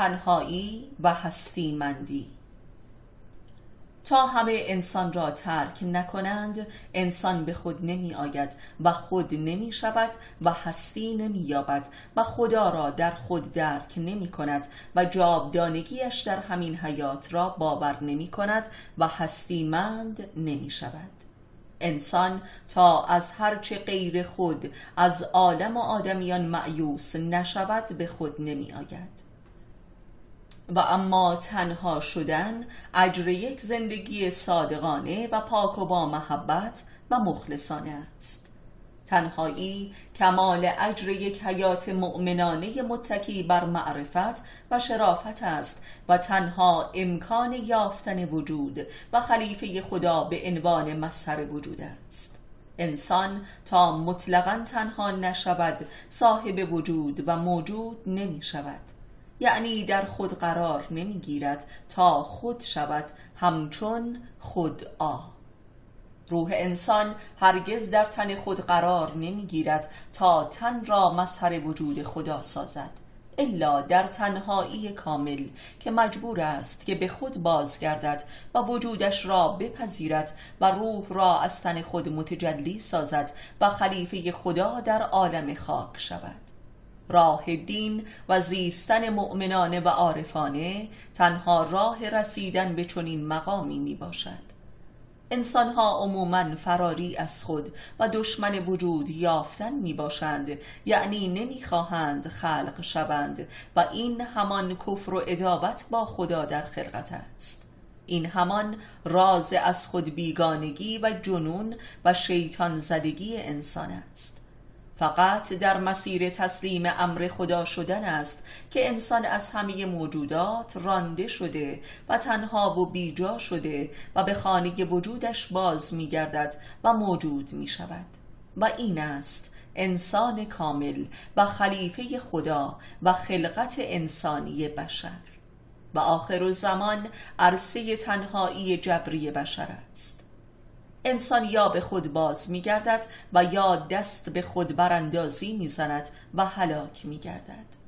تنهایی و هستیمندی. تا همه انسان را ترک نکنند انسان به خود نمی آید و خود نمی شود و هستی نمی یابد و خدا را در خود درک نمی کند و جابدانگیش در همین حیات را باور نمی کند و هستیمند نمی شود انسان تا از هرچه غیر خود از عالم و آدمیان معیوس نشود به خود نمی آید و اما تنها شدن اجر یک زندگی صادقانه و پاک و با محبت و مخلصانه است. تنهایی کمال اجر یک حیات مؤمنانه متکی بر معرفت و شرافت است و تنها امکان یافتن وجود و خلیفه خدا به عنوان مظهر وجود است. انسان تا مطلقا تنها نشود صاحب وجود و موجود نمی شود یعنی در خود قرار نمی‌گیرد تا خود شود همچون خود آ. روح انسان هرگز در تن خود قرار نمی‌گیرد تا تن را مظهر وجود خدا سازد الا در تنهایی کامل که مجبور است که به خود بازگردد و وجودش را بپذیرد و روح را از تن خود متجلی سازد و خلیفه خدا در عالم خاک شود. راه دین و زیستن مؤمنانه و عارفانه تنها راه رسیدن به چنین مقامی می باشد انسانها عموما فراری از خود و دشمن وجود یافتن می باشند یعنی نمی خواهند خلق شوند و این همان کفر و ادابت با خدا در خلقت است. این همان راز از خود بیگانگی و جنون و شیطان زدگی انسان است. فقط در مسیر تسلیم امر خدا شدن است که انسان از همه موجودات رانده شده و تنها و بیجا شده و به خانه وجودش باز می گردد و موجود می شود و این است انسان کامل و خلیفه خدا و خلقت انسانی بشر. و آخر زمان عرصه تنهایی جبری بشر است. انسان یا به خود باز می گردد و یا دست به خود براندازی می زند و هلاک می گردد